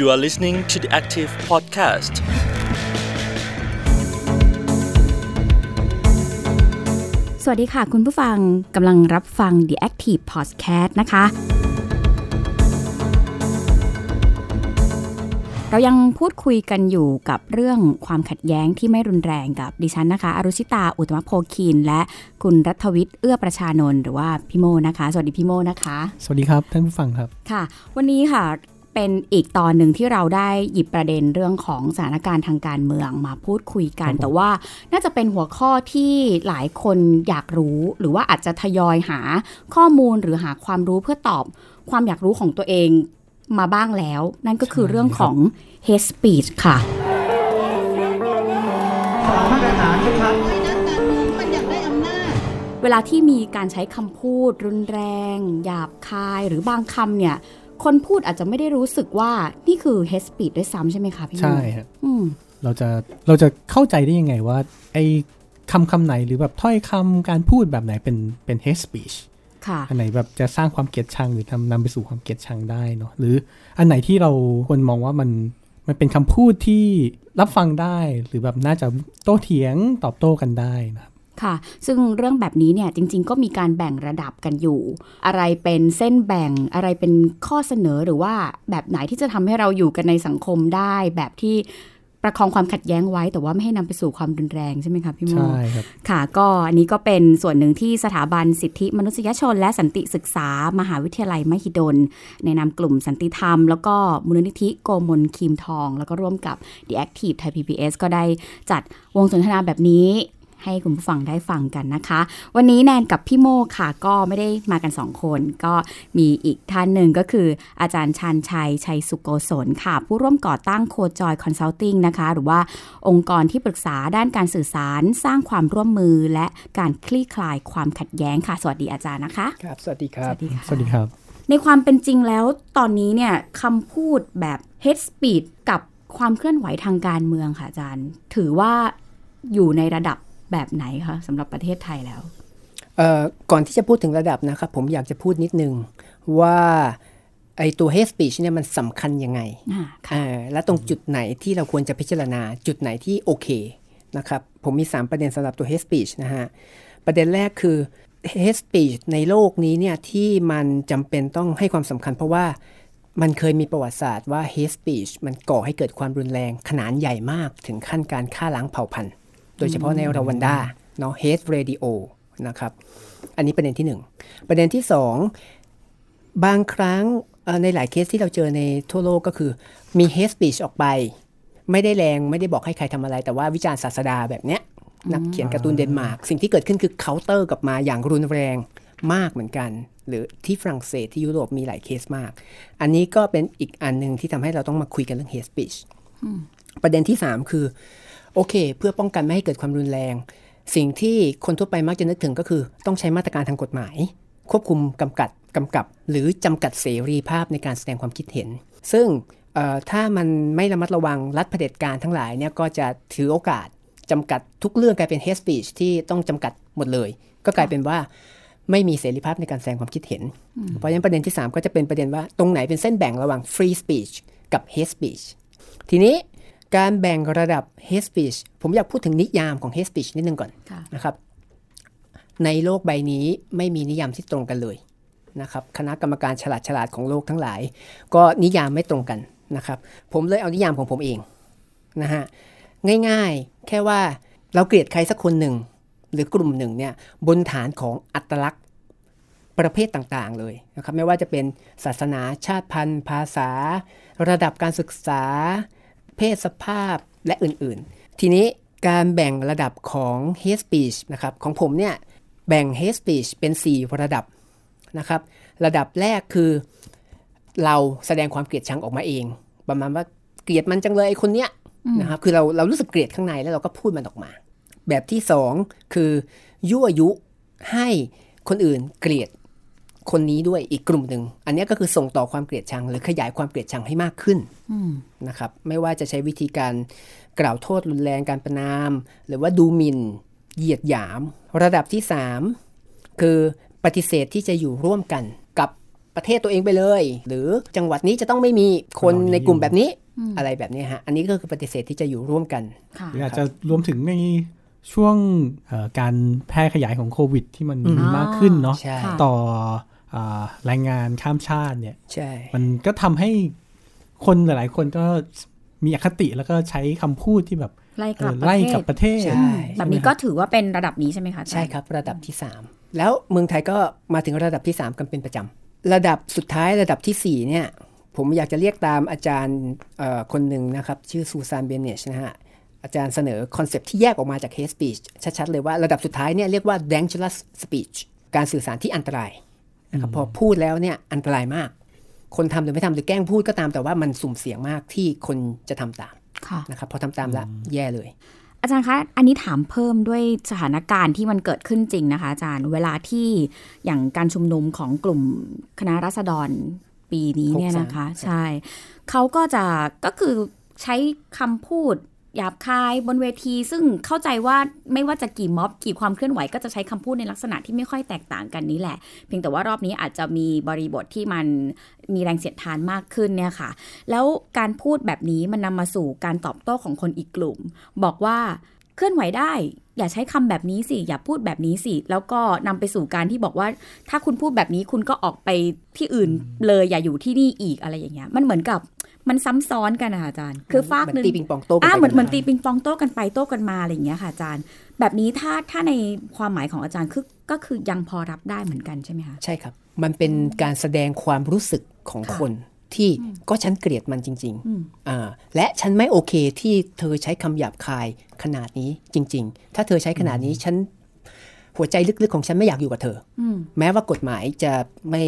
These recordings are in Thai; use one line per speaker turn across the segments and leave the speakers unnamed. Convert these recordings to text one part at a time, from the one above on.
You are listening to the Active Podcast.
สวัสดีค่ะ คุณผู้ฟังกำลังรับฟัง The Active Podcast นะคะ เรายังพูดคุยกันอยู่กับเรื่องความขัดแย้งที่ไม่รุนแรงกับดิฉันนะคะ อรุชิตา อุตมะโพคิน และคุณรัฐวิทย์ เอื้อประชานนท์หรือว่าพี่โมนะคะ สวัสดีพี่โมนะคะ
สวัสดีครับท่านผู้ฟังครับ
ค่ะ วันนี้ค่ะ เป็นอีกตอนหนึ่งที่เราได้หยิบประเด็นเรื่องของสถานการณ์ทางการเมืองมาพูดคุยกัน
ครับผม
แต่ว่าน่าจะเป็นหัวข้อที่หลายคนอยากรู้ หรือว่าอาจจะทยอยหาข้อมูลหรือหาความรู้เพื่อตอบความอยากรู้ของตัวเองมาบ้างแล้ว นั่นก็คือเรื่องของ hate speech ค่ะเวลาที่มีการใช้คำพูดรุนแรง หยาบคายหรือบางคำเนี่ย คนพูดอาจจะไม่ได้รู้สึกว่านี่คือ hate speech ด้วยซ้ำใช่ไหมคะพี่โม
ใช่ครับ
อืม
เราจะเราจะเข้าใจได้ยังไงว่า ไอ้คำคำไหนหรือแบบถ้อยคำการพูดแบบไหนเป็นเป็น hate speech
ค่ะ
อันไหนแบบจะสร้างความเกลียดชังหรือทำนำไปสู่ความเกลียดชังได้เนาะหรืออันไหนที่เราควรมองว่ามันมันเป็นคำพูดที่รับฟังได้หรือแบบน่าจะโต้เถียงตอบโต้กันได้นะ ครับ
ค่ะ ซึ่งเรื่องแบบนี้เนี่ยจริง ๆ ก็มีการแบ่งระดับกันอยู่ อะไรเป็นเส้นแบ่งอะไรเป็นข้อเสนอหรือว่าแบบไหนที่จะทำให้เราอยู่กันในสังคมได้ แบบที่ประคองความขัดแย้งไว้แต่ว่าไม่ให้นำไปสู่ความรุนแรงใช่ไหมคะพี่โม
ใช่ครับ
ค่ะก็อันนี้ก็เป็นส่วนหนึ่งที่สถาบันสิทธิมนุษยชน และสันติศึกษา มหาวิทยาลัยมหิดล ในนามกลุ่มสันติธรรม แล้วก็มูลนิธิโกมลคีมทอง แล้วก็ร่วมกับ The Active Thai PBS ก็ได้จัดวงสนทนาแบบนี้ ให้คุณผู้ฟังได้ฟังกันนะคะ วันนี้แนนกับพี่โมค่ะ ก็ไม่ได้มากันสองคน ก็มีอีกท่านหนึ่งก็คือ อาจารย์ชาญชัย ชัยสุขโกศลค่ะ ผู้ร่วมก่อตั้ง Cojoy Consulting นะคะ หรือว่าองค์กรที่ปรึกษาด้านการสื่อสาร สร้างความร่วมมือและการคลี่คลายความขัดแย้งค่ะ สวัสดีอาจารย์นะคะ
ครับสวัสดีครับ
สวัสดีค่ะ
สวัสดีครับ
ในความเป็นจริงแล้วตอนนี้เนี่ยคำพูดแบบ hate speech กับความเคลื่อนไหวทางการเมืองค่ะอาจารย์ ถือว่าอยู่ในระดับ แบบไหนคะสำหรับประเทศไทยแล้ว
เอ่อก่อนที่จะพูดถึงระดับนะครับผมอยากจะพูดนิดนึงว่าไอตัว hate speech เนี่ยมันสำคัญยังไง
อ่าค่ะ
เอ่อและตรงจุดไหนที่เราควรจะพิจารณาจุดไหนที่โอเคนะครับผมมี 3 ประเด็นสำหรับตัว hate speech นะฮะ ประเด็นแรกคือ hate speech ในโลกนี้เนี่ยที่มันจำเป็นต้องให้ความสำคัญเพราะว่ามันเคยมีประวัติศาสตร์ว่า hate speech มันก่อให้เกิดความรุนแรงขนาดใหญ่มากถึงขั้นการฆ่าล้างเผ่าพันธุ์ โดยเฉพาะในรวันดาเนาะ hate radio นะครับอันนี้ประเด็นที่หนึ่งประเด็นที่สองบางครั้งเอ่อในหลายเคสที่เราเจอในทั่วโลกก็คือมี hate speech ออกไป ไม่ได้แรงไม่ได้บอกให้ใครทำอะไร แต่ว่าวิจารณ์ศาสดาแบบเนี้ยนักเขียนการ์ตูนเดนมาร์กสิ่งที่เกิดขึ้นคือเคาน์เตอร์กลับมาอย่างรุนแรงมากเหมือนกัน หรือที่ฝรั่งเศสที่ยุโรปมีหลายเคสมาก อันนี้ก็เป็นอีกอันหนึ่งที่ทำให้เราต้องมาคุยกันเรื่อง hate speech ประเด็นที่ 3 คือ โอเค เพื่อป้องกันไม่ให้เกิดความรุนแรง สิ่งที่คนทั่วไปมักจะนึกถึงก็คือ ต้องใช้มาตรการทางกฎหมาย ควบคุมกำกับกำกับ หรือจำกัดเสรีภาพในการแสดงความคิดเห็น ซึ่งถ้ามันไม่ระมัดระวังรัฐเผด็จการทั้งหลายเนี่ยก็จะถือโอกาสจำกัดทุกเรื่องกลายเป็น hate speech ที่ต้องจำกัดหมดเลย ก็กลายเป็นว่าไม่มีเสรีภาพในการแสดงความคิดเห็น เพราะฉะนั้นประเด็นที่ 3 ก็จะเป็นประเด็นว่าตรงไหนเป็นเส้นแบ่งระหว่าง free speech กับ hate speech ทีนี้ การแบ่งระดับ hate speech ผมอยากพูดถึงนิยามของ hate speech นิดนึงก่อน
ค่ะ
นะครับ ในโลกใบนี้ไม่มีนิยามที่ตรงกันเลยนะครับ คณะกรรมการฉลาดฉลาดๆของโลกทั้งหลาย ก็นิยามไม่ตรงกันนะครับ ผมเลยเอานิยามของผมเองนะฮะง่ายๆ แค่ว่าเราเกลียดใครสักคนหนึ่ง หรือกลุ่มหนึ่งเนี่ยบนฐานของอัตลักษณ์ประเภทต่างๆเลยนะครับ ไม่ว่าจะเป็นศาสนาชาติพันธุ์ ภาษา ระดับการศึกษา เพศสภาพและอื่นๆ ทีนี้การแบ่งระดับของ hate speech นะครับของผมเนี่ยแบ่ง hate speech เป็น 4 ระดับนะครับระดับแรกคือเราแสดงความเกลียดชังออกมาเอง ประมาณว่าเกลียดมันจังเลยไอ้คนเนี้ยนะครับคือเราเรารู้สึกเกลียดข้างในแล้วเราก็พูดมันออกมา แบบที่สองคือยั่วยุให้คนอื่นเกลียด คนนี้ด้วยอีกกลุ่มหนึ่ง อันเนี้ยก็คือส่งต่อความเกลียดชัง หรือขยายความเกลียดชังให้มากขึ้นนะครับ ไม่ว่าจะใช้วิธีการกล่าวโทษรุนแรงการประนาม หรือว่าดูหมิ่น เหยียดหยาม ระดับที่สามคือปฏิเสธที่จะอยู่ร่วมกันกับปประเทศตัวเองไปเลย หรือจังหวัดนี้จะต้องไม่มีคนในกลุ่มแบบนี้อะไรแบบนี้ฮะ อันนี้ก็คือปฏิเสธที่จะอยู่ร่วมกัน
ค่ะ
หรืออาจจะรวมถึงในช่วงเอ่อการแพร่ขยายของโควิด ที่มันมีมากขึ้นเนาะ
ใช่
ค่ะ
ต่ออ่า แรงงานข้ามชาติเนี่ย
ใช่
มันก็ทำให้คนหลาย ๆ คนก็มีอคติแล้วก็ใช้คำพูดที่แบบ
ไล่ก
เอ
ลับ
อ
ประ
ไล่
เท
กลั
ศ
บประเทศ
ใช่
แบบนี้ก็ถือว่าเป็นระดับนี้ใช่ไหมคะอาจารย์
ใช่ครับ ระดับที่ 3 แล้วเมืองไทยก็มาถึงระดับที่ 3 กันเป็นประจำระดับสุดท้ายระดับทีสี่4เนี่ยผมอยากจะเรียกตามอาจารย์เอ่อคนหนึ่งนะครับ ชื่อซูซานเบเนชนะฮะอาจารย์เสนอ concept ที่แยกออกมาจาก hate speech ชัด ๆ เลยว่าระดับสุดท้ายเนี่ยเรียกว่า dangerous speech การสื่อสารที่อันตราย นะครับพอพูดแล้วเนี่ยอันตรายมาก คนทำหรือไม่ทำหรือแกล้งพูดก็ตามแต่ว่ามันสุ่มเสี่ยงมากที่คนจะทำตาม
ค่ะ
นะครับพอทำตามแล้วแย่เลย
อาจารย์คะ อันนี้ถามเพิ่มด้วยสถานการณ์ที่มันเกิดขึ้นจริงนะคะ อาจารย์เวลาที่อย่างการชุมนุมของกลุ่มคณะรัษฎรปีนี้เนี่ยนะคะ
63
ใช่เขาก็จะก็คือใช้คำพูด หยาบคายบนเวที ซึ่งเข้าใจว่าไม่ว่าจะกี่ม็อบกี่ความเคลื่อนไหวก็จะใช้คำพูดในลักษณะที่ไม่ค่อยแตกต่างกันนี้แหละ เพียงแต่ว่ารอบนี้อาจจะมีบริบทที่มันมีแรงเสียดทานมากขึ้นเนี่ยค่ะ แล้วการพูดแบบนี้มันนำมาสู่การตอบโต้ของคนอีกกลุ่ม บอกว่าเคลื่อนไหวได้อย่าใช้คำแบบนี้สิ อย่าพูดแบบนี้สิ แล้วก็นำไปสู่การที่บอกว่า ถ้าคุณพูดแบบนี้คุณก็ออกไปที่อื่นเลยอย่าอยู่ที่นี่อีกอะไรอย่างเงี้ยมันเหมือนกับ มันซ้ำซ้อนกันนะคะอาจารย์ คือฝากหนึ่ง
เหมือนตีปิงปองโต้กันไป
อ่าเหมือน
กันมา
เหมือนตีปิงปองโต้กันไปโต้กันมาอะไรอย่างเงี้ยค่ะอาจารย์ แบบนี้ถ้าถ้าในความหมายของอาจารย์คือก็คือยังพอรับได้เหมือนกันใช่ไหมคะ
ใช่ครับ มันเป็นการแสดงความรู้สึกของคนที่ก็ฉันเกลียดมันจริง
อืม
ๆอ่าและฉันไม่โอเคที่เธอใช้คำหยาบคายขนาดนี้จริง ๆ ถ้าเธอใช้ขนาดนี้ฉัน หัวใจลึกๆของฉันไม่อยากอยู่กับเธอ
อืม
แม้ว่ากฎหมายจะไม่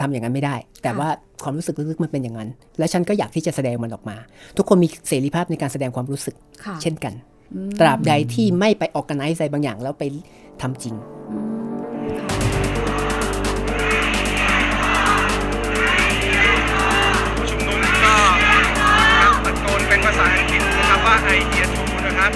ทำอย่างนั้นไม่ได้ แต่
ค่ะ
ว่าความรู้สึกลึกๆมันเป็นอย่างนั้น และฉันก็อยากที่จะแสดงมันออกมา ทุกคนมีเสรีภาพในการแสดงความรู้สึก
ค่ะ
เช่นกัน ตราบใดที่ไม่ไปออกกันไนซ์อะไรบางอย่าง แล้วไปทำจริง
ผู้ชุมนุมก็ตะโกนเป็นภาษาอังกฤษนะครับว่าไอเดียทูนะครับ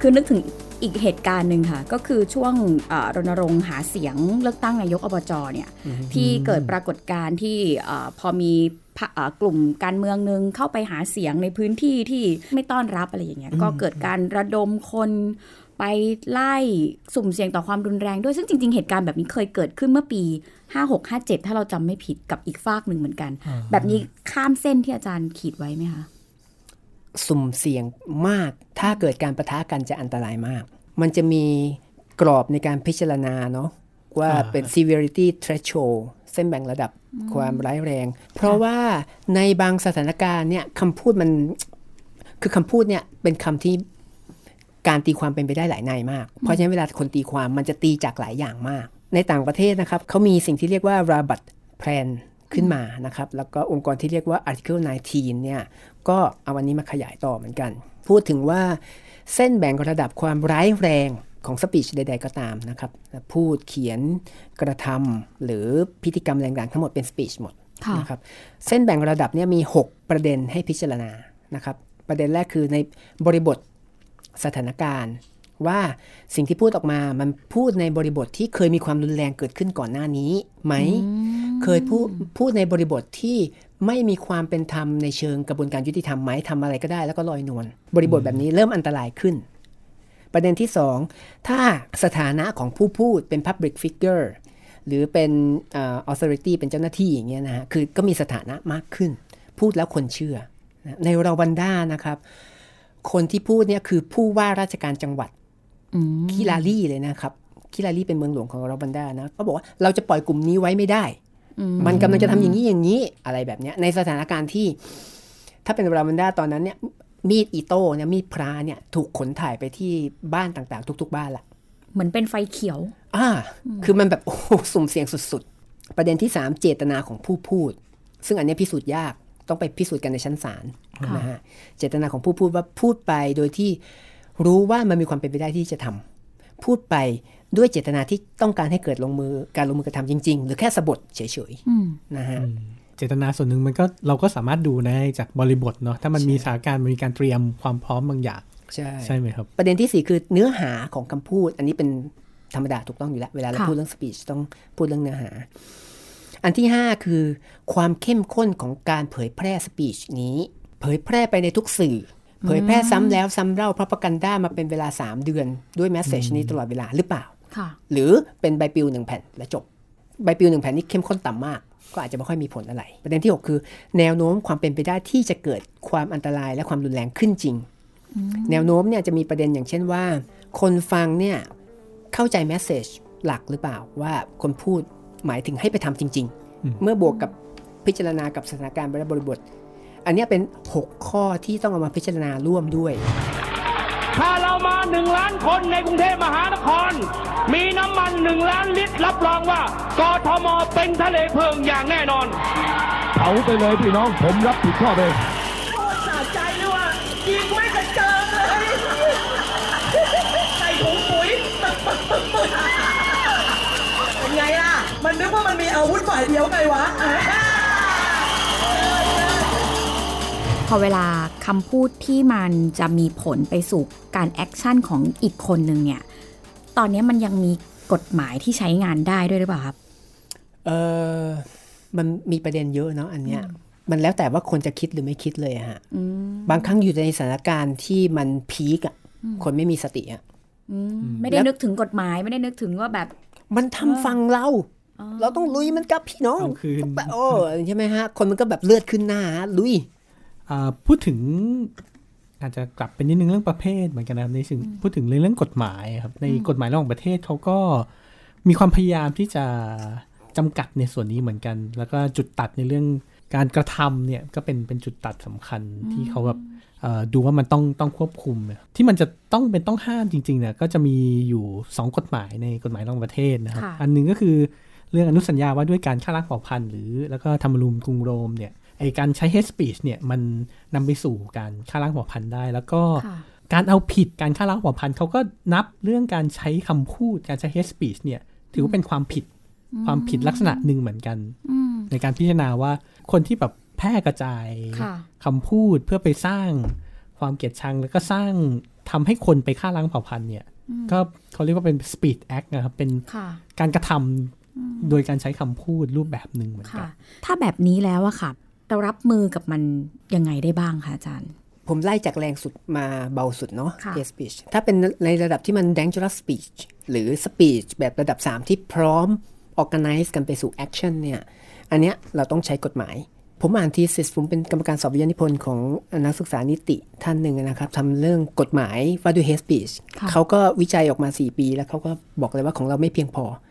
คือนึกถึง อีกเหตุการณ์หนึ่งค่ะ ก็คือช่วงเอ่อรณรงค์หาเสียงเลือกตั้งนายกอบจเนี่ยที่เกิดปรากฏการณ์ที่เออพอมีพรรคเอ่อกลุ่มการเมืองหนึ่งเข้าไปหาเสียงในพื้นที่ที่ไม่ต้อนรับอะไรอย่างเงี้ยก็เกิดการระดมคนไปไล่สุ่มเสี่ยงต่อความรุนแรงด้วยซึ่งจริง ๆ เหตุการณ์แบบนี้เคยเกิดขึ้นเมื่อปี 5657 ถ้าเราจำไม่ผิดกับอีกฝากหนึ่งเหมือนกัน แบบนี้ข้ามเส้นที่อาจารย์ขีดไว้ไหมคะ
สุ่มเสี่ยงมาก ถ้าเกิดการประทะกันจะอันตรายมาก มันจะมีกรอบในการพิจารณาเนาะว่าเป็น severity threshold เส้นแบ่งระดับความร้ายแรง เพราะว่าในบางสถานการณ์เนี่ยคำพูดมันคือคำพูดเนี่ยเป็นคำที่การตีความเป็นไปได้หลายในมาก เพราะฉะนั้นเวลาคนตีความมันจะตีจากหลายอย่างมาก ในต่างประเทศนะครับเขามีสิ่งที่เรียกว่า Rabat Plan ขึ้นมานะครับ แล้วก็องค์กรที่เรียกว่า Article 19 เนี่ย ก็เอาวันนี้มาขยายต่อเหมือนกัน พูดถึงว่าเส้นแบ่งระดับความร้ายแรงของสปีชใด ๆ ก็ตามนะครับ พูดเขียนกระทำหรือพิธีกรรมแรงๆทั้งหมดเป็นสปีชหมดะนะครับเส้นแบ่งระดับเนี่ยมี 6 ประเด็นให้พิจารณานะครับ ประเด็นแรกคือในบริบทสถานการณ์ ว่าสิ่งที่พูดออกมามันพูดในบริบทที่เคยมีความรุนแรงเกิดขึ้นก่อนหน้านี้ไหม เคยพูดพูดในบริบทที่ไม่มีความเป็นธรรมในเชิงกระบวนการยุติธรรมไหมทำอะไรก็ได้แล้วก็ลอยนวลบริบทแบบนี้เริ่มอันตรายขึ้น ประเด็นที่สองถ้าสถานะของผู้พูดเป็น Public Figure หรือเป็นเอ่อ authority เป็นเจ้าหน้าที่อย่างเงี้ยนะฮะคือก็มีสถานะมากขึ้น พูดแล้วคนเชื่อนะในราวันด้านะครับ คนที่พูดเนี่ยคือผู้ว่าราชการจังหวัด
อืม
คิลารีเลยนะครับคิลารีเป็นเมืองหลวงของราวันด้านะเขาบอกว่าเราจะปล่อยกลุ่มนี้ไว้ไม่ได้ มันกำลังจะทำอย่างนี้อย่างนี้อะไรแบบเนี้ย ในสถานการณ์ที่ ถ้าเป็นราวันด้าตอนนั้นเนี่ย มีดอิโต้เนี่ยมีดพระเนี่ยถูกขนถ่ายไปที่บ้านต่างๆ ทุก ๆ บ้านละ
เหมือนเป็นไฟเขียว
อ่า คือมันแบบโอ้โหสุ่มเสี่ยงสุด ๆ ประเด็นที่3เจตนาของผู้พูด ซึ่งอันเนี้ยพิสูจน์ยากต้องไปพิสูจน์กันในชั้นศาล
ค่ะ
นะฮะเจตนาของผู้พูดว่าพูดไปโดยที่รู้ว่ามันมีความเป็นไปได้ที่จะทำพูดไป ด้วยเจตนาที่ต้องการให้เกิดลงมือการลงมือกระทำจริง ๆ หรือแค่สะบดเฉย
อืม
ๆนะฮะ
เจตนาส่วนหนึ่งมันก็เราก็สามารถดูได้จากบริบทเนาะถ้ามันมีสถานการณ์มันมีการเตรียมความพร้อมบางอย่าง
ใช่
ใช่ไหมครับ
ประเด็นที่สี่คือเนื้อหาของคำพูด อันนี้เป็นธรรมดาถูกต้องอยู่แล้ว เวลาเรา
ค่ะ
พูดเรื่องสปีชต้องพูดเรื่องเนื้อหา อันที่ 5 คือ ความเข้มข้นของการเผยแพร่สปีชนี้ เผยแพร่ไปในทุกสื่อ เผยแพร่ซ้ำแล้วซ้ำเล่าพระประกันด้ามาเป็นเวลา 3 เดือนด้วยแมสเซจนี้ตลอดเวลาหรือเปล่า
ค่ะ
หรือเป็นใบปลิวหนึ่งแผ่นและจบ ใบปลิวหนึ่งแผ่นนี้เข้มข้นต่ำมาก ก็อาจจะไม่ค่อยมีผลอะไร ประเด็นที่ 6 คือ แนวโน้มความเป็นไปได้ที่จะเกิดความอันตรายและความรุนแรงขึ้นจริง แนวโน้มเนี่ยจะมีประเด็นอย่างเช่นว่า คนฟังเนี่ยเข้าใจแมสเซจหลักหรือเปล่าว่าคนพูดหมายถึงให้ไปทำจริง ๆ เมื่อบวกกับพิจารณากับสถานการณ์และบริบท อันเนี้ยเป็น 6 ข้อที่ต้องเอามาพิจารณาร่วมด้วย
ถ้าเรามา หนึ่งล้านคนในกรุงเทพมหานคร มีน้ำมันหนึ่งล้านลิตร รับรองว่ากทมเป็นทะเลเพลิงอย่างแน่นอน
เผาไปเลยพี่น้องผมรับผิดชอบเอง
สะใจเลยว่ะยิงไม่กระเจิงเลยใส่ถุงปุ๋ยตึกตึกตึกตึกเป็นไงล่ะ มันนึกว่ามันมีอาวุธฝ่ายเดียวไงวะ
พอเวลา คำพูดที่มันจะมีผลไปสู่การ action ของอีกคนหนึ่งเนี่ย ตอนนี้มันยังมีกฎหมายที่ใช้งานได้ด้วยหรือเปล่าครับ
เออมันมีประเด็นเยอะเนาะอันเนี้ย มันแล้วแต่ว่าคนจะคิดหรือไม่คิดเลยอะฮะบางครั้งอยู่ในสถานการณ์ที่มัน peak อะคนไม่มีสติอะ
ไม่ได้นึกถึงกฎหมายไม่ได้นึกถึงว่าแบบ
มันทำฝั่งเรา เราต้องลุยมันกับพี่น้อง
เอาคืน
โอ้ใช่ไหมฮะ คนมันก็แบบเลือดขึ้นหน้าฮะลุย
อ่า พูดถึงอาจจะกลับไปนิดนึงเรื่องประเภทเหมือนกันนะครับในสิ่งพูดถึงเรื่องกฎหมายครับในกฎหมายระหว่างประเทศเขาก็มีความพยายามที่จะจำกัดในส่วนนี้เหมือนกัน แล้วก็จุดตัดในเรื่องการกระทำเนี่ยก็เป็นเป็นจุดตัดสำคัญที่เขาแบบเอ่อดูว่ามันต้องต้องควบคุมเนี่ยที่มันจะต้องเป็นต้องห้ามจริงๆเนี่ยก็จะมีอยู่ 2 กฎหมายในกฎหมายระหว่างประเทศนะครับ
ค่ะ
อันหนึงก็คือเรื่องอนุสัญญาว่าด้วยการฆ่าล้างเผ่าพันธุ์หรือแล้วก็ธรรมนูญกรุงโรมเนี่ย ไอการใช้ hate speech เนี่ยมันนำไปสู่การฆ่าล้างเผ่าพันธุ์ได้ แล้วก็
ค่ะ
การเอาผิดการฆ่าล้างเผ่าพันธุ์เขาก็นับเรื่องการใช้คำพูดการใช้ hate speech เนี่ยถือว่าเป็นความผิดความผิดลักษณะหนึ่งเหมือนกัน ในการพิจารณาว่าคนที่แบบแพร่กระจาย
ค่ะ
คำพูดเพื่อไปสร้างความเกลียดชังแล้วก็สร้างทำให้คนไปฆ่าล้างเผ่าพันธุ์เนี่ยก็เขาเรียกว่าเป็น speech act นะครับ เป็น
ค่ะ
การกระทำโดยการใช้คำพูดรูปแบบหนึ่งเหมือนกั
ค่ะ
น
ถ้าแบบนี้แล้วอะค่ะ เรารับมือกับมันยังไงได้บ้างคะอาจารย์
ผมไล่จากแรงสุดมาเบาสุดเนาะ
ค่ะ
hate speech ถ้าเป็นในระดับที่มัน dangerous speech หรือ speech แบบระดับ 3 ที่พร้อม organize กันไปสู่ action เนี่ย อันเนี้ยเราต้องใช้กฎหมาย ผมอ่านทีสิสผมเป็นกรรมการสอบวิทยานิพนธ์ของนักศึกษานิติท่านหนึ่งนะครับทำเรื่องกฎหมายว่าด้วย hate speech
ค่ะ
เขาก็วิจัยออกมา 4 ปี แล้วเขาก็บอกเลยว่าของเราไม่เพียงพออ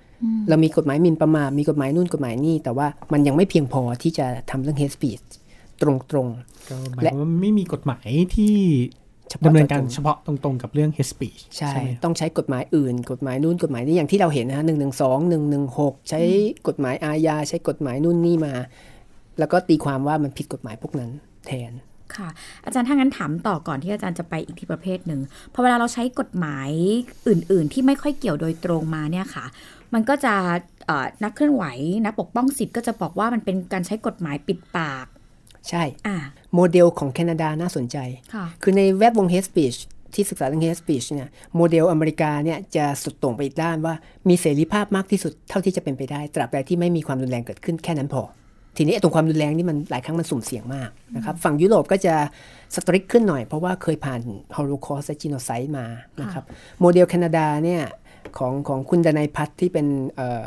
เรามีกฎหมายหมิ่นประมาทมีกฎหมายนู่นกฎหมายนี่ แต่ว่ามันยังไม่เพียงพอที่จะทำเรื่อง hate speech ตรงๆ
ก็หมาย
และ
ความว่าไม่มีกฎหมายที่
เฉพาะ
ดำเนินการ
เจาะจง
เฉพาะตรงๆกับเรื่อง hate speech
ใช่
ไหม
ต้องใช้กฎหมายอื่น กฎหมายนู่นกฎหมายนี่อย่างที่เราเห็นนะฮะหนึ่งหนึ่งสองหนึ่งหนึ่งหกใช้กฎหมายอาญาใช้กฎหมายนู่นนี่มา แล้วก็ตีความว่ามันผิดกฎหมายพวกนั้นแทน
ค่ะ อาจารย์ถ้างั้นถามต่อก่อนที่อาจารย์จะไปอีกที่ประเภทหนึ่งพอเวลาเราใช้กฎหมายอื่น ๆ ที่ไม่ค่อยเกี่ยวโดยตรงมาเนี่ยค่ะ มันก็จะเอ่อนักเคลื่อนไหวนักปกป้องสิทธิ์ก็จะบอกว่ามันเป็นการใช้กฎหมายปิดปาก
ใช่
อ่า
โมเดลของแคนาดาน่าสนใจ
ค่ะ
คือในแวดวง hate speech ที่ศึกษาเรื่อง hate speech เนี่ยโมเดลอเมริกาเนี่ยจะสุดโต่งไปอีกด้านว่ามีเสรีภาพมากที่สุดเท่าที่จะเป็นไปได้ ตราบใดที่ไม่มีความรุนแรงเกิดขึ้นแค่นั้นพอ ทีนี้ไอ้ตรงความรุนแรงนี่มันหลายครั้งมันสุ่มเสี่ยงมากนะครับฝั่งยุโรปก็จะ strict ขึ้นหน่อยเพราะว่าเคยผ่านฮอโลคอสและ genocide มานะครับโมเดลแคนาดาเนี่ย ของของคุณดนัยพัฒน์ที่เป็นเอ่อ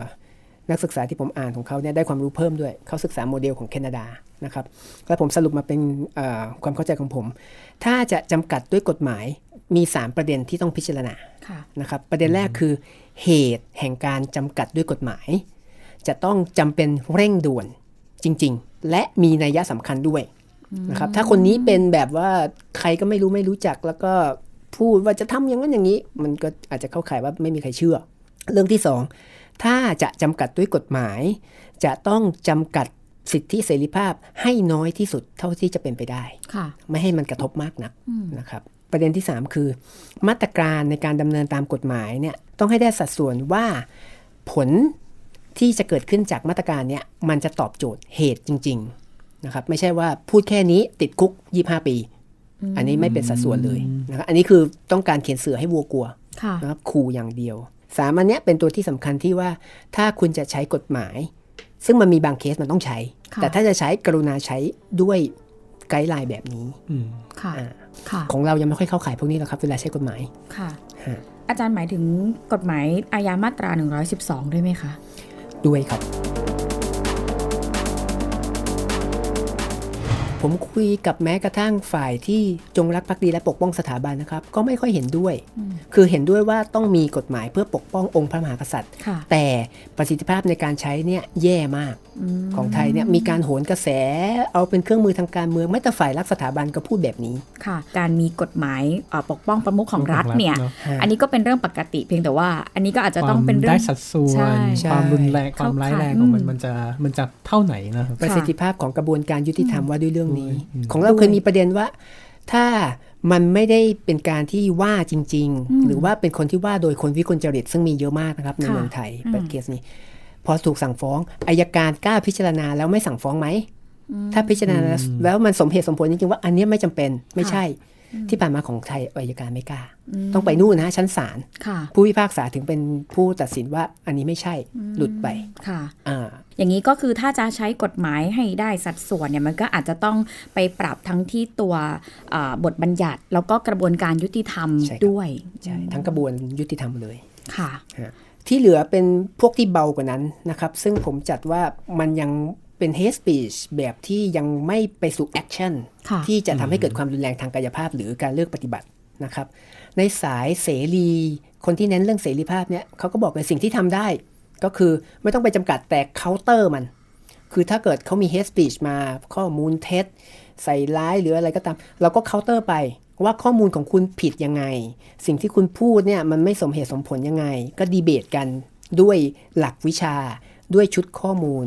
นักศึกษาที่ผมอ่านของเขาเนี่ยได้ความรู้เพิ่มด้วย เขาศึกษาโมเดลของแคนาดานะครับแล้วผมสรุปมาเป็นเอ่อความเข้าใจของผม ถ้าจะจำกัดด้วยกฎหมายมี 3 ประเด็นที่ต้องพิจารณา
ค่ะ
นะครับประเด็นแรกคือเหตุแห่งการจำกัดด้วยกฎหมาย จะต้องจำเป็นเร่งด่วนจริง ๆ และมีนัยสำคัญด้วยนะครับถ้าคนนี้เป็นแบบว่าใครก็ไม่รู้ไม่รู้จักแล้วก็ พูดว่าจะทำอย่างนั้นอย่างนี้ มันก็อาจจะเข้าข่ายว่าไม่มีใครเชื่อ เรื่องที่สองถ้าจะจำกัดด้วยกฎหมาย จะต้องจำกัดสิทธิเสรีภาพให้น้อยที่สุดเท่าที่จะเป็นไปได้
ค่ะ
ไม่ให้มันกระทบมากนักนะครับประเด็นที่ 3 คือ มาตรการในการดำเนินตามกฎหมายเนี่ยต้องให้ได้สัดส่วนว่าผลที่จะเกิดขึ้นจากมาตรการเนี่ยมันจะตอบโจทย์เหตุจริง ๆ นะครับ ไม่ใช่ว่าพูดแค่นี้ติดคุก 25 ปี อันนี้ไม่เป็นสัดส่วนเลยนะครับอันนี้คือต้องการเขียนเสือให้วัวกลัว
ค่ะ
นะครับขู่อย่างเดียวสามอันเนี้ยเป็นตัวที่สำคัญที่ว่าถ้าคุณจะใช้กฎหมาย ซึ่งมันมีบางเคสมันต้องใช้
ค่ะ
แต่ถ้าจะใช้กรุณาใช้ด้วยไกด์ไลน์แบบนี้
อืม
ค่ะ
อ่า
ค่ะ
ของเรายังไม่ค่อยเข้าข่ายพวกนี้หรอกครับ เวลาใช้กฎหมาย
ค่ะ
ฮะ
อาจารย์หมายถึงกฎหมายอาญามาตรา 112 ด้วยไหมคะ
ด้วยครับ ผมคุยกับแม้กระทั่งฝ่ายที่จงรักภักดีและปกป้องสถาบันนะครับ ก็ไม่ค่อยเห็นด้วย คือเห็นด้วยว่าต้องมีกฎหมายเพื่อปกป้ององค์พระมหากษัตริย์
ค่ะ
แต่ประสิทธิภาพในการใช้เนี่ยแย่มากของไทยเนี่ยมีการโหนกระแสเอาเป็นเครื่องมือทางการเมืองแม้แต่ฝ่ายรักสถาบันก็พูดแบบนี้
ค่ะ การมีกฎหมายเอ่อปกป้องประมุขของรัฐเนี่ย
ของรัฐเนอะ
ฮะ
อันนี้ก็เป็นเรื่องปกติเพียงแต่ว่า อันนี้ก็อาจจะต้องเป็นเรื่
ได้
อง
สัดส่วน
ใช่
ความรุนแรง
เข้า
ความร้ายแรง
ข่าย
ของมัน
อืม
มันจะมันจะเท่าไหนนะครับ
ประสิทธิภาพของกระบวนการยุติธรรมว่าด้วยเรื่องนี้
อืม
ของเราเคยมีประเด็นว่า ถ้ามันไม่ได้เป็นการที่ว่าจริง ๆ หรือว่าเป็นคนที่ว่าโดยคนวิกลจริตซึ่งมีเยอะมากนะครับใน
ค่ะ
เมืองไทย
อืม
เป็นเคสนี้ พอถูกสั่งฟ้องอายการกล้าพิจารณาแล้วไม่สั่งฟ้องไหมถ้าพิจารณาแล้วมันสมเหตุสมผลจริงๆว่าอันเนี้ยไม่จำเป็นไม่ใช่ ที่ผ่านมาของไทยอายการไม่กล้า ต้องไปนู่นนะ ชั้นศาล
ค่ะ
ผู้พิพากษาถึงเป็นผู้ตัดสินว่าอันนี้ไม่ใช่หลุดไป
ค่ะ
อ่า
อย่างนี้ก็คือถ้าจะใช้กฎหมายให้ได้สัดส่วนเนี่ยมันก็อาจจะต้องไปปรับทั้งที่ตัวเอ่อบทบัญญัติ แล้วก็กระบวนการยุติธรรม
ใช่ครับ
ด้วย
ใช่ทั้งกระบวนยุติธรรมเลย
ค่ะ
ที่เหลือเป็นพวกที่เบากว่านั้นนะครับ ซึ่งผมจัดว่ามันยัง เป็น hate speech แบบที่ยังไม่ไปสู่ action
ค่ะ
ที่จะทำให้เกิดความรุนแรงทางกายภาพ หรือการเลือกปฏิบัตินะครับ ในสายเสรี คนที่เน้นเรื่องเสรีภาพเนี่ยเขาก็บอกเลยสิ่งที่ทำได้ ก็คือไม่ต้องไปจำกัดแต่ counter มัน คือถ้าเกิดเขามี hate speech มาข้อมูลเท็จใส่ร้ายหรืออะไรก็ตาม เราก็ counter ไปว่าข้อมูลของคุณผิดยังไง สิ่งที่คุณพูดเนี่ยมันไม่สมเหตุสมผลยังไง ก็ดีเบตกันด้วยหลักวิชาด้วยชุดข้อมูล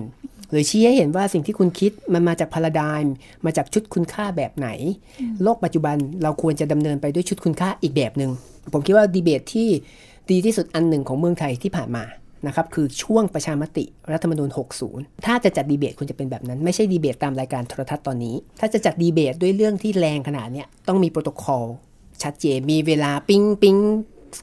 หรือชี้ให้เห็นว่าสิ่งที่คุณคิดมันมาจากพาราไดม์มาจากชุดคุณค่าแบบไหน โลกปัจจุบันเราควรจะดำเนินไปด้วยชุดคุณค่าอีกแบบหนึง่งผมคิดว่าดีเบตที่ดีที่สุดอันหนึ่งของเมืองไทยที่ผ่านมานะครับคือช่วงประชามติรัฐธรรมนูญ 60 ถ้าจะจัดดีเบตควรจะเป็นแบบนั้น ไม่ใช่ดีเบตตามรายการโทรทัศน์ตอนนี้ ถ้าจะจัดดีเบตด้วยเรื่องที่แรงขนาดเนี้ยต้องมีโปรโตคอลชัดเจนมีเวลาปิ้งปิ้ง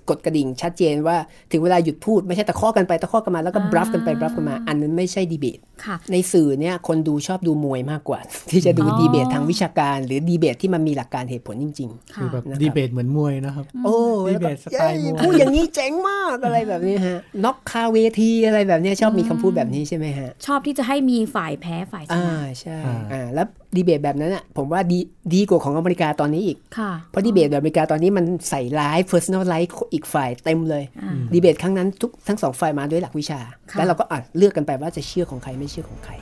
กดกระดิ่งชัดเจนว่าถึงเวลาหยุดพูดไม่ใช่ตะคอกกันไปตะคอกกันมาแล้วก็ bluff กันไป bluff กันมา อันนั้นไม่ใช่ดีเบต
ค่ะ
ในสื่อเนี่ยคนดูชอบดูมวยมากกว่า ที่จะดู
อ๋อ
ดีเบตทางวิชาการ หรือดีเบตที่มันมีหลักการเหตุผลจรจริง
คือแบบ
นะครับ
ดีเบตเหมือนมวยนะครับ
ๆโอ้
ดีเบตสไตล์มวย
พูดอย่างนี้เจ๋งมากอะไรแบบนี้ฮะน็อกคาเวทีอะไรแบบนี้ชอบมีคำพูดแบบนี้ใช่ไหมฮะ
ชอบที่จะให้มีฝ่ายแพ้ฝ่ายช
อ่า
นะ
ใช่
อ่า
อ่าแล้ว ดีเบตแบบนั้นอะผมว่าดีดีกว่าของอเมริกาตอนนี้อีก
ค่ะ
เพราะดีเบตแบบอเมริกาตอนนี้มันใส่ร้าย personal life อีกฝ่ายเต็มเลย
อ่า
ดีเบตครั้งนั้นทุกทั้งสองฝ่ายมาด้วยหลักวิชา
ค่ะ
แล้วเราก็อะเลือกกันไปว่าจะเชื่อของใครไม่เชื่อของใคร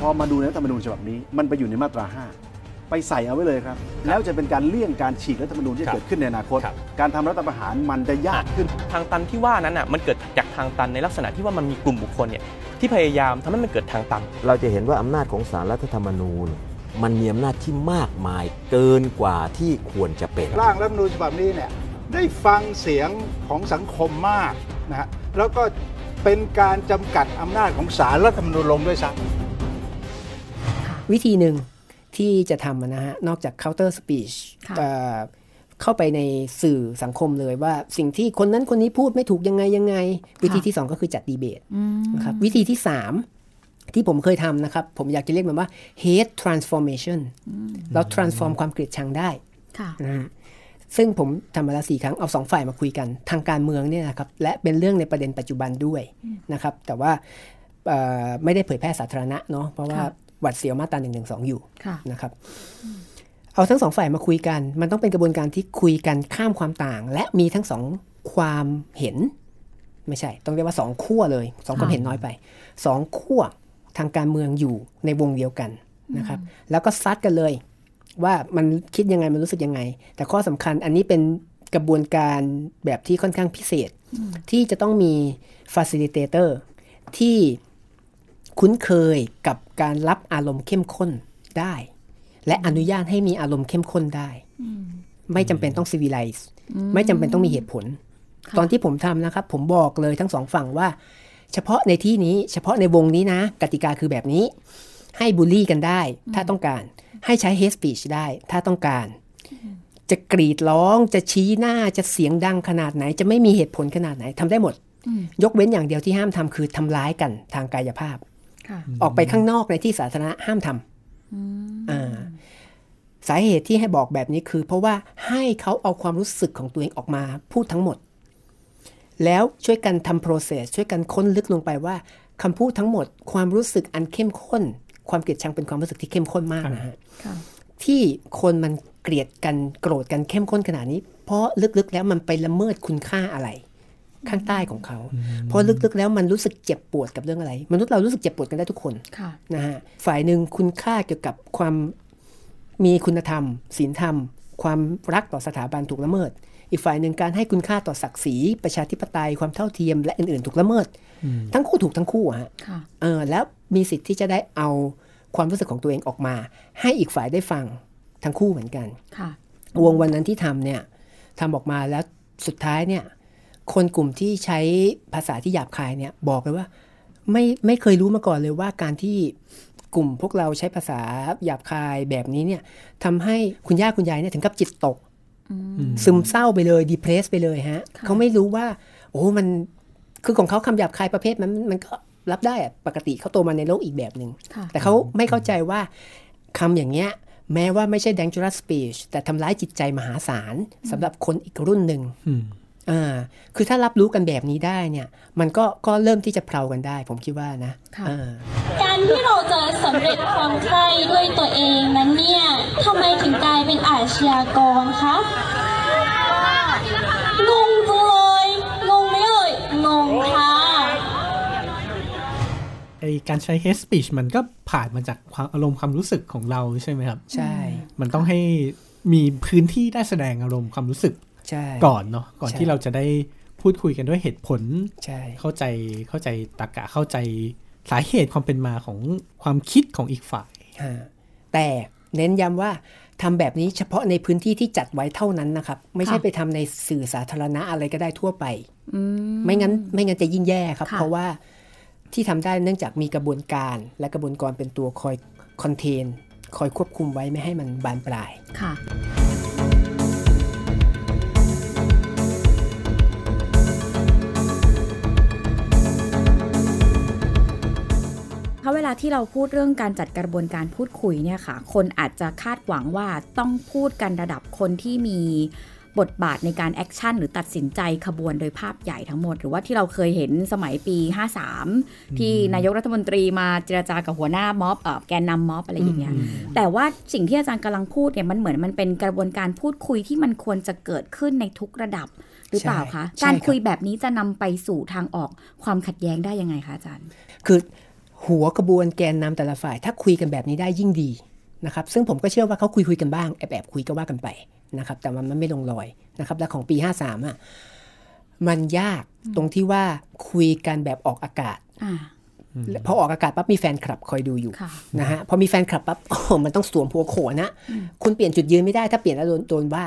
พอมาดูในรัฐธรรมนูญฉบับนี้ มันไปอยู่ในมาตรา 5 ไปใส่เอาไว้เลยครับ แล้วจะเป็นการเลี่ยงการฉีกรัฐธรรมนูญที่
ครับ
เกิดขึ้นในอนาคต
ครับ
การทำรัฐประหารมันจะยากขึ้น
ทางตันที่ว่านั้นอะมันเกิดจากทางตันในลักษณะที่ว่ามันมีกลุ่มบุคคลเนี่ยที่พยายามทำให้มันเกิดทางตัน
เราจะเห็นว่าอำนาจของสารรัฐธรรมนูญ มันมีอำนาจที่มากมายเกินกว่าที่ควรจะเป็น
ร่างรัฐธรรมนูญฉบับนี้เนี่ยได้ฟังเสียงของสังคมมากนะฮะแล้วก็เป็นการจำกัดอำนาจของสารรัฐธรรมนูญลงด้วยซ้ำ
วิธีหนึ่ง ที่จะทำนะฮะ นอกจาก counter speech
ค่ะ
เอ่อเข้าไปในสื่อสังคมเลยว่าสิ่งที่คนนั้นคนนี้พูดไม่ถูกยังไงยังไง วิธีที่ 2 ก็คือจัดดีเบต
อืม
นะครับวิธีที่ 3 ที่ผมเคยทำนะครับ ผมอยากจะเรียกมันว่า hate transformation เรา transform ความเกลียดชังได้
ค่ะ
นะฮะซึ่งผมทำมาแล้วสี่ครั้งเอาสองฝ่ายมาคุยกัน ทางการเมืองเนี่ยนะครับและเป็นเรื่องในประเด็นปัจจุบันด้วยนะครับ แต่ว่าเอ่อไม่ได้เผยแพร่สาธารณะเนาะเพราะว่า
ค่ะ
หวัดเสียวมาตราหนึ่งหนึ่งสองอยู่
ค่ะ
นะครับเอาทั้งสองฝ่ายมาคุยกัน มันต้องเป็นกระบวนการที่คุยกันข้ามความต่าง และมีทั้งสองความเห็น ไม่ใช่ ต้องเรียกว่าสองขั้วเลยสองความเห็นน้อยไปสองขั้วทางการเมืองอยู่ในวงเดียวกันนะครับ แล้วก็ซัดกันเลย ว่ามันคิดยังไงมันรู้สึกยังไง แต่ข้อสำคัญอันนี้เป็นกระบวนการแบบที่ค่อนข้างพิเศษ ที่จะต้องมี facilitator ที่ คุ้นเคยกับการรับอารมณ์เข้มข้นได้ และอนุญาตให้มีอารมณ์เข้มข้นได้ ไม่จำเป็นต้อง civilize ไม่จำเป็นต้องมีเหตุผล ตอนที่ผมทำนะครับ ผมบอกเลยทั้งสองฝั่งว่า เฉพาะในที่นี้ เฉพาะในวงนี้นะ กติกาคือแบบนี้ ให้บูลลี่กันได้ ถ้าต้องการ ให้ใช้ hate speech ได้ ถ้าต้องการ จะกรีดร้องจะชี้หน้าจะเสียงดังขนาดไหน จะไม่มีเหตุผลขนาดไหนทำได้หมด
อืม
ยกเว้นอย่างเดียวที่ห้ามทำคือทำร้ายกันทางกายภาพ
ค่ะ
ออกไปข้างนอกในที่สาธารณะห้ามทำ
อืม
อ่าสาเหตุที่ให้บอกแบบนี้คือ เพราะว่าให้เขาเอาความรู้สึกของตัวเองออกมาพูดทั้งหมด แล้วช่วยกันทำ process ช่วยกันค้นลึกลงไปว่าคำพูดทั้งหมด ความรู้สึกอันเข้มข้น ความเกลียดชังเป็นความรู้สึกที่เข้มข้นมากนะฮะ
ค่ะ
ที่คนมันเกลียดกันโกรธกันเข้มข้นขนาดนี้ เพราะลึกๆแล้วมันไปละเมิดคุณค่าอะไร ข้างใต้ของเขา เพราะลึกๆแล้วมันรู้สึกเจ็บปวดกับเรื่องอะไร มนุษย์เรารู้สึกเจ็บปวดกันได้ทุกคน
ค่ะ
นะฮะฝ่ายหนึ่งคุณค่าเกี่ยวกับความมีคุณธรรมศีลธรรม ความรักต่อสถาบันถูกละเมิด อีกฝ่ายหนึ่งการให้คุณค่าต่อศักดิ์ศรีประชาธิปไตยความเท่าเทียมและอื่นๆ ถูกละเมิด ทั้งคู่ถูกทั้งคู่อะฮะ
ค่ะ
เออแล้วมีสิทธิ์ที่จะได้เอาความรู้สึกของตัวเองออกมา ให้อีกฝ่ายได้ฟังทั้งคู่เหมือนกัน
ค่ะ
วงวันนั้นที่ทำเนี่ยทำออกมาแล้วสุดท้ายเนี่ย คนกลุ่มที่ใช้ภาษาที่หยาบคายเนี่ยบอกเลยว่า ไม่ไม่เคยรู้มาก่อนเลยว่าการที่กลุ่มพวกเราใช้ภาษาหยาบคายแบบนี้เนี่ยทำให้คุณย่าคุณยายเนี่ยถึงกับจิตตก ซึมเศร้าไปเลยดีเพรสไปเลยฮะเขาไม่รู้ว่า โอ้มันคือของเขาคำหยาบคายประเภทมันมันก็รับได้อะปกติเขาโตมาในโลกอีกแบบหนึ
ค่ะ่
งแต่เขาไม่เข้าใจว่าคำอย่างเงี้ยแม้ว่าไม่ใช่ dangerous speech แต่ทำร้ายจิตใจมหาศาลสำหรับคนอีกรุ่นหนึ่ง
อืม
อ่าคือถ้ารับรู้กันแบบนี้ได้เนี่ย มันก็ก็เริ่มที่จะเพลากันได้ ผมคิดว่านะ
ค่ะ
อ่า
การที่เราจะสำเร็จความใคร่ด้วยตัวเองนั้นเนี่ยทำไมถึงกลายเป็นอาชญากรคะงงจังเลยงงไหมเอ่ยงงค่ะ
ไอการใช้ hate speech มันก็ผ่านมาจากความอารมณ์ความรู้สึกของเราใช่ไหมครับ
ใช่
มันต้องให้มีพื้นที่ได้แสดงอารมณ์ความรู้สึก
ใช่
ก่อนเนาะก่อน
ใช่
ที่เราจะได้พูดคุยกันด้วยเหตุผล
ใช่
เข้าใจเข้าใจตรรกะเข้าใจสาเหตุความเป็นมาของความคิดของอีกฝ่าย
อ่าแต่เน้นย้ำว่าทำแบบนี้เฉพาะในพื้นที่ที่จัดไว้เท่านั้นนะครับ ไม่ใช่
ค่ะ
ไปทำในสื่อสาธารณะอะไรก็ได้ทั่วไป
อืม
ไม่งั้นไม่งั้นจะยิ่งแย่ครับ
ค่ะ
เพราะว่าที่ทำได้เนื่องจากมีกระบวนการ และกระบวนการเป็นตัวคอยcontain คอยควบคุมไว้ไม่ให้มันบานปลาย
ค่ะเวลาที่เราพูดเรื่องการจัดกระบวนการพูดคุยเนี่ยค่ะ คนอาจจะคาดหวังว่าต้องพูดกันระดับคนที่มีบทบาทในการ action หรือตัดสินใจขบวนโดยภาพใหญ่ทั้งหมด หรือว่าที่เราเคยเห็นสมัยปี 53 ที่นายกรัฐมนตรีมาเจรจากับหัวหน้าม็อบเอ่อแกนนำม็อบอะไรอย่างเงี้ยแต่ว่าสิ่งที่อาจารย์กำลังพูดเนี่ยมันเหมือนมันเป็นกระบวนการพูดคุยที่มันควรจะเกิดขึ้นในทุกระดับหรือเปล่าคะ
ใช่
การ
ใช่ครับ
คุยแบบนี้จะนำไปสู่ทางออกความขัดแย้งได้ยังไงคะอาจารย์
คือ หัวกระบวนแกนนำแต่ละฝ่าย ถ้าคุยกันแบบนี้ได้ยิ่งดีนะครับซึ่งผมก็เชื่อว่าเขาคุยคุยๆกันบ้างแอบแอบคุยก็ว่ากันไปนะครับแต่มันไม่ลงรอยนะครับและของปี 53อะมันยากตรงที่ว่าคุยกันแบบออกอากาศ
อ่า
และพอออกอากาศปั๊บมีแฟนคลับคอยดูอยู่
ค่ะ
นะฮะพอมีแฟนคลับปั๊บโอ้โหมันต้องสวมหัวโขนนะคุณเปลี่ยนจุดยืนไม่ได้ถ้าเปลี่ยนแล้วโดนโดนว่า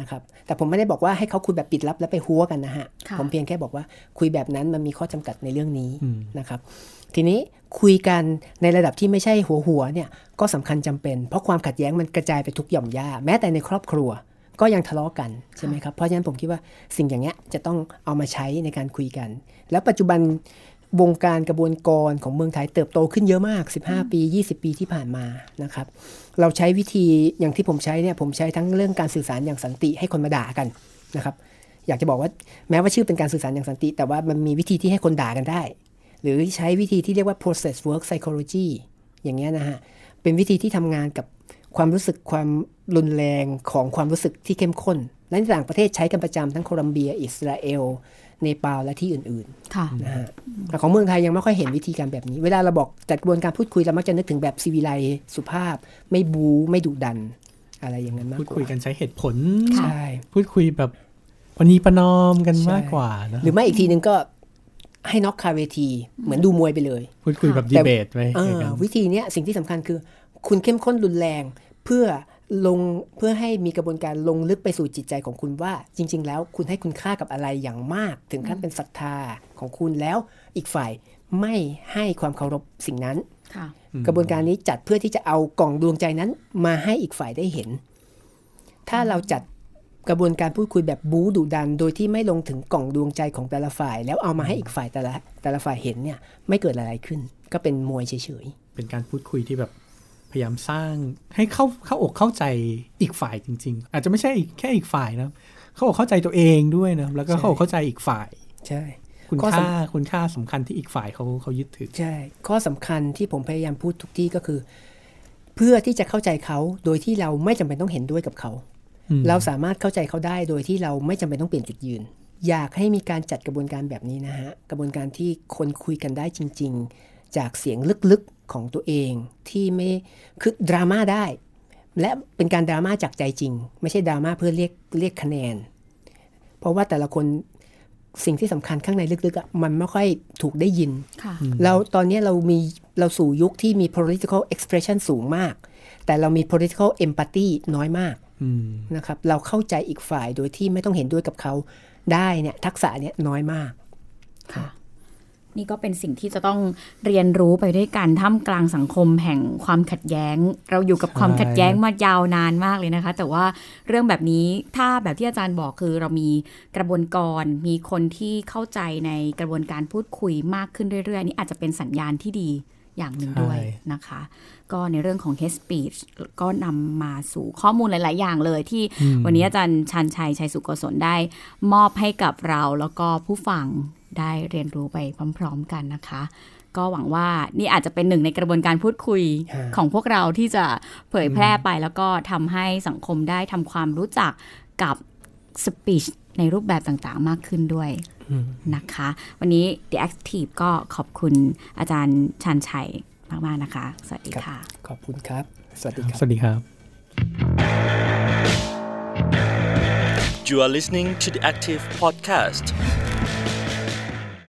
นะครับแต่ผมไม่ได้บอกว่าให้เขาคุยแบบปิดลับแล้วไปหัวกันนะฮะ
ค่ะ
ผมเพียงแค่บอกว่าคุยแบบนั้นมันมีข้อจำกัดในเรื่องนี้
อืม
นะครับ ทีนี้คุยกันในระดับที่ไม่ใช่หัวหัวเนี่ยก็สำคัญจำเป็น เพราะความขัดแย้งมันกระจายไปทุกหย่อมย่าแม้แต่ในครอบครัวก็ยังทะเลาะกันใช่ไหมครับเพราะฉะนั้นผมคิดว่าสิ่งอย่างเงี้ยจะต้องเอามาใช้ในการคุยกัน แล้วปัจจุบันวงการกระบวนการของเมืองไทยเติบโตขึ้นเยอะมาก 15 ปี 20 ปีที่ผ่านมานะครับ เราใช้วิธีอย่างที่ผมใช้เนี่ยผมใช้ทั้งเรื่องการสื่อสารอย่างสันติให้คนมาด่ากันนะครับ อยากจะบอกว่าแม้ว่าชื่อเป็นการสื่อสารอย่างสันติ แต่ว่ามันมีวิธีที่ให้คนด่ากันได้ หรือใช้วิธีที่เรียกว่า process work psychology อย่างเงี้ยนะฮะ เป็นวิธีที่ทำงานกับความรู้สึกความรุนแรงของความรู้สึกที่เข้มข้นและในต่างประเทศใช้กันประจำทั้งโคลัมเบีย อิสราเอล เนปาล และที่อื่น
ค่ะ
ๆนะฮะแต่ของเมืองไทยยังไม่ค่อยเห็นวิธีการแบบนี้ เวลาเราบอกจัดกระบวนการพูดคุยเรามักจะนึกถึงแบบซีวิไลสุภาพ ไม่บูไม่ดุดัน อะไรอย่างนั้นมาก
พูด
กว่า
คุยกันใช้เหตุผล
ใช่
พูดคุยแบบปณีประนอมกันมากกว่านะ
หรือไม่อีกทีนึงก็ ให้น็อกคาเวที เหมือนดูมวยไปเลย
พูดคุยแบบดี
แต่
เบตไว้
อ่า
กัน
วิธีเนี้ยสิ่งที่สำคัญคือ คุณเข้มข้นรุนแรงเพื่อลงเพื่อให้มีกระบวนการลงลึกไปสู่จิตใจของคุณว่า จริง ๆ แล้วคุณให้คุณค่ากับอะไรอย่างมาก ถึงขั้นเป็นศรัทธาของคุณแล้วอีกฝ่ายไม่ให้ความเคารพสิ่งนั้น
ค่ะ
กระบวนการนี้จัดเพื่อที่จะเอากล่องดวงใจนั้น มาให้อีกฝ่ายได้เห็น ถ้าเราจัด กระบวนการพูดคุยแบบบู๊ดุดัน โดยที่ไม่ลงถึงกล่องดวงใจของแต่ละฝ่าย แล้วเอามาให้อีกฝ่ายแต่ละแต่ละฝ่ายเห็นเนี่ยไม่เกิดอะไรขึ้น ก็เป็นมวยเฉย
เป็นการพูดคุยที่แบบพยายามสร้างให้เข้าเข้าอกเข้าใจอีกฝ่ายจริง ๆ อาจจะไม่ใช่อีกแค่อีกฝ่ายนะเข้าอกเข้าใจตัวเองด้วยนะแล้วก็เข้าอกเข้าใจอีกฝ่าย
ๆใช่
คุณ
ข้อ
ค่า
สำ
คุณค่าสำคัญที่อีกฝ่ายเขาเขายึดถือ
ใช่ ข้อสำคัญที่ผมพยายามพูดทุกที่ก็คือ เพื่อที่จะเข้าใจเขาโดยที่เราไม่จำเป็นต้องเห็นด้วยกับเขา
อืม
เราสามารถเข้าใจเขาได้โดยที่เราไม่จำเป็นต้องเปลี่ยนจุดยืน อยากให้มีการจัดกระบวนการแบบนี้นะฮะ กระบวนการที่คนคุยกันได้จริง ๆ จากเสียงลึกๆของตัวเองที่ไม่คือดราม่าได้ และเป็นการดราม่าจากใจจริง ไม่ใช่ดราม่าเพื่อเรียกเรียกคะแนน เพราะว่าแต่ละคนสิ่งที่สำคัญข้างในลึกๆอะมันไม่ค่อยถูกได้ยิน
ค่ะ
เราตอนนี้เรามีเราสู่ยุคที่มี political expression สูงมาก แต่เรามี political empathy น้อยมาก
อืม
นะครับเราเข้าใจอีกฝ่ายโดยที่ไม่ต้องเห็นด้วยกับเขาได้เนี่ยทักษะเนี่ยน้อยมาก
ค่ะนี่ก็เป็นสิ่งที่จะต้องเรียนรู้ไปด้วยกันท่ามกลางสังคมแห่งความขัดแย้ง เราอยู่กับ
ใช่
ความขัดแย้งมายาวนานมากเลยนะคะ แต่ว่าเรื่องแบบนี้ถ้าแบบที่อาจารย์บอกคือเรามีกระบวนการมีคนที่เข้าใจในกระบวนการพูดคุยมากขึ้นเรื่อยๆ นี่อาจจะเป็นสัญญาณที่ดี อย่างหนึ่งด้วยนะคะ ก็ในเรื่องของ hate speech ก็นำมาสู่ข้อมูลหลาย ๆ อย่างเลยที่
อืม
วันนี้อาจารย์ชันชัย ชัยสุโกศลได้มอบให้กับเราแล้วก็ผู้ฟังได้เรียนรู้ไปพร้อม ๆ กันนะคะ ก็หวังว่านี่อาจจะเป็นหนึ่งในกระบวนการพูดคุย
ฮะ
ของพวกเราที่จะเผยแพร่ไป แล้วก็ทำให้สังคมได้ทำความรู้จักกับ speech ในรูปแบบต่างๆ มากขึ้นด้วยนะคะ วันนี้ The Active ก็ขอบคุณอาจารย์ชันชัยมาก ๆ นะคะ สวัสดีค่ะ
ขอบคุณครับ สวัสดีครับ
สวัสดีครับ
You are listening to the Active Podcast.